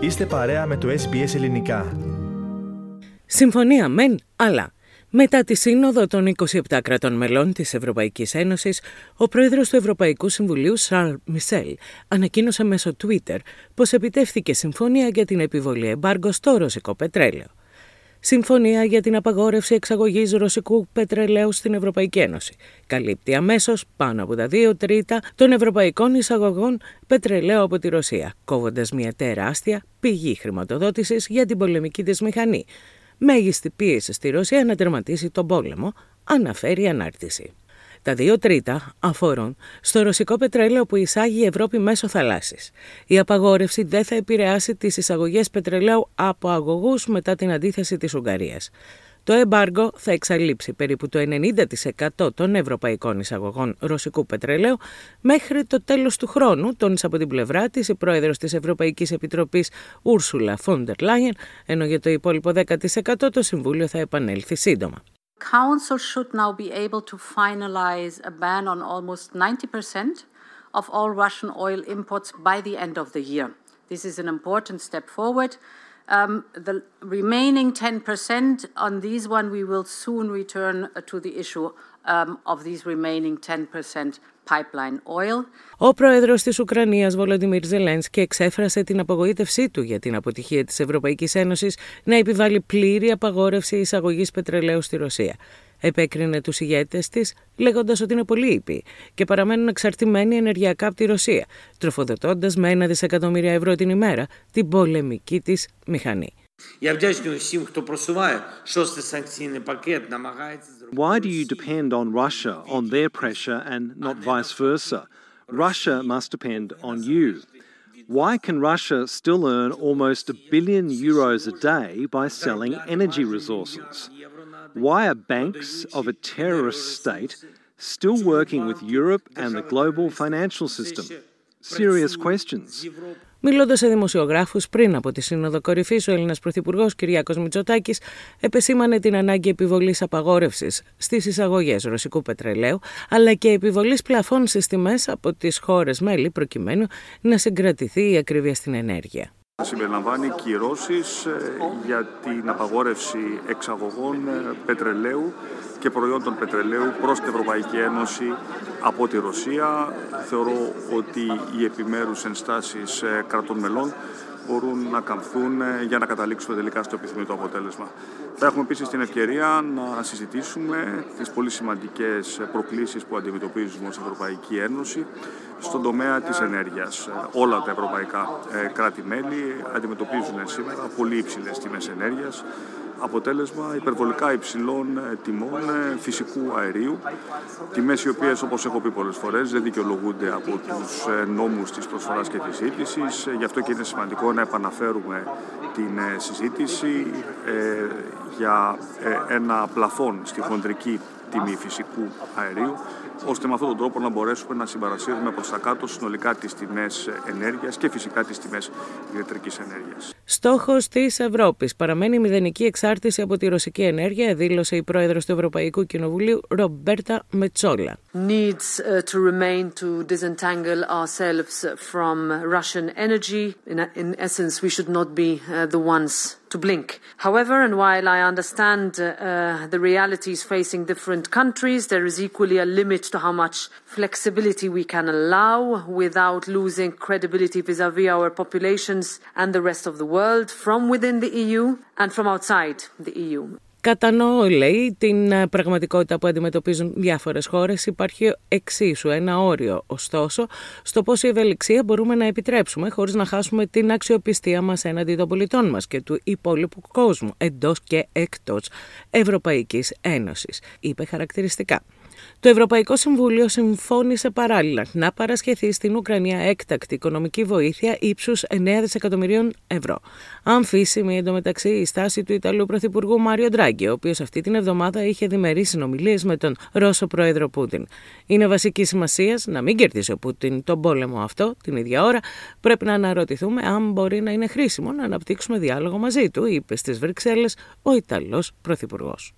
Είστε παρέα με το SBS Ελληνικά. Συμφωνία μεν, αλλά μετά τη σύνοδο των 27 κρατών μελών της Ευρωπαϊκής Ένωσης, ο πρόεδρος του Ευρωπαϊκού Συμβουλίου, Σαρλ Μισελ, ανακοίνωσε μέσω Twitter πως επιτεύθηκε συμφωνία για την επιβολή εμπάργκο στο ρωσικό πετρέλαιο. Συμφωνία για την απαγόρευση εξαγωγής ρωσικού πετρελαίου στην Ευρωπαϊκή Ένωση. Καλύπτει αμέσως πάνω από τα δύο τρίτα των ευρωπαϊκών εισαγωγών πετρελαίου από τη Ρωσία, κόβοντας μια τεράστια πηγή χρηματοδότησης για την πολεμική της μηχανή. Μέγιστη πίεση στη Ρωσία να τερματίσει τον πόλεμο, αναφέρει η ανάρτηση. Τα δύο τρίτα αφορούν στο ρωσικό πετρέλαιο που εισάγει η Ευρώπη μέσω θαλάσσης. Η απαγόρευση δεν θα επηρεάσει τις εισαγωγές πετρελαίου από αγωγούς μετά την αντίθεση της Ουγγαρίας. Το εμπάργκο θα εξαλείψει περίπου το 90% των ευρωπαϊκών εισαγωγών ρωσικού πετρελαίου μέχρι το τέλος του χρόνου, τόνισε από την πλευρά της η πρόεδρος της Ευρωπαϊκής Επιτροπής Ούρσουλα Φόντερ Λάιεν, ενώ για το υπόλοιπο 10% το Συμβούλιο θα επανέλθει σύντομα. Council should now be able to finalize a ban on almost 90% of all Russian oil imports by the end of the year. This is an important step forward. Um, the remaining 10% on these one, we will soon return to the issue um, of these remaining 10% pipeline oil. Ο πρόεδρος της Ουκρανίας, Βολοντιμίρ Ζελένσκι, εξέφρασε την απογοήτευσή του για την αποτυχία της Ευρωπαϊκής Ένωσης να επιβάλλει πλήρη απαγόρευση εισαγωγής πετρελαίου στη Ρωσία. Επέκρινε τους ηγέτες της, λέγοντας ότι είναι πολύ ήπιοι και παραμένουν εξαρτημένοι ενεργειακά από τη Ρωσία, τροφοδοτώντας με ένα δισεκατομμύρια ευρώ την ημέρα την πολεμική της μηχανή. Я вдячний всім, хто просуває шостий санкційний пакет, намагається Why do you depend on Russia on their pressure and not vice versa? Russia must depend on you. Why can Russia still earn almost a billion euros a day by selling energy resources? Why are banks of a terrorist state still working with Europe and the global financial system? Serious questions. Μιλώντας σε δημοσιογράφους πριν από τη Σύνοδο Κορυφής, ο Έλληνας Πρωθυπουργός Κυριάκος Μητσοτάκης επεσήμανε την ανάγκη επιβολής απαγόρευσης στις εισαγωγές ρωσικού πετρελαίου, αλλά και επιβολής πλαφών στις τιμές από τις χώρες μέλη, προκειμένου να συγκρατηθεί η ακρίβεια στην ενέργεια. Συμπεριλαμβάνει κυρώσεις για την απαγόρευση εξαγωγών πετρελαίου και προϊόντων πετρελαίου προς την Ευρωπαϊκή Ένωση από τη Ρωσία. Θεωρώ ότι οι επιμέρους ενστάσεις κρατών μελών μπορούν να καμφθούν για να καταλήξουμε τελικά στο επιθυμητό αποτέλεσμα. Θα έχουμε επίσης την ευκαιρία να συζητήσουμε τις πολύ σημαντικές προκλήσεις που αντιμετωπίζουμε ως Ευρωπαϊκή Ένωση στον τομέα της ενέργειας. Όλα τα ευρωπαϊκά κράτη-μέλη αντιμετωπίζουν σήμερα πολύ υψηλές τιμές ενέργειας αποτέλεσμα υπερβολικά υψηλών τιμών φυσικού αερίου. Τιμές οι οποίες, όπως έχω πει πολλές φορές, δεν δικαιολογούνται από τους νόμους της προσφοράς και της ζήτησης. Γι' αυτό και είναι σημαντικό να επαναφέρουμε την συζήτηση για ένα πλαφόν στη χοντρική τιμή φυσικού αερίου, ώστε με αυτόν τον τρόπο να μπορέσουμε να συμπαρασύρουμε προς τα κάτω συνολικά τις τιμές ενέργειας και φυσικά τις τιμές ηλεκτρικής ενέργειας. Στόχος της Ευρώπης παραμένει η μηδενική εξάρτηση από τη ρωσική ενέργεια, δήλωσε η πρόεδρος του Ευρωπαϊκού Κοινοβουλίου Ρομπέρτα Μετσόλα. Needs uh, to remain to disentangle ourselves from Russian energy. In, in essence, we should not be uh, the ones to blink. However, and while I understand uh, uh the realities facing different countries, there is equally a limit to how much flexibility we can allow without losing credibility vis-à-vis our populations and the rest of the world from within the EU and from outside the EU. Κατανοώ, λέει, την πραγματικότητα που αντιμετωπίζουν διάφορες χώρες. Υπάρχει εξίσου ένα όριο, ωστόσο, στο πόση ευελιξία μπορούμε να επιτρέψουμε χωρίς να χάσουμε την αξιοπιστία μας έναντι των πολιτών μας και του υπόλοιπου κόσμου, εντός και εκτός Ευρωπαϊκής Ένωσης, είπε χαρακτηριστικά. Το Ευρωπαϊκό Συμβούλιο συμφώνησε παράλληλα να παρασχεθεί στην Ουκρανία έκτακτη οικονομική βοήθεια ύψους 9 δισεκατομμυρίων ευρώ. Αμφίσιμη εντωμεταξύ η στάση του Ιταλού Πρωθυπουργού Μάριο Ντράγκη, ο οποίος αυτή την εβδομάδα είχε διμερεί συνομιλίες με τον Ρώσο Πρόεδρο Πούτιν. Είναι βασική σημασία να μην κερδίσει ο Πούτιν τον πόλεμο αυτό την ίδια ώρα. Πρέπει να αναρωτηθούμε αν μπορεί να είναι χρήσιμο να αναπτύξουμε διάλογο μαζί του, είπε στις Βρυξέλλες ο Ιταλός Πρωθυπουργός.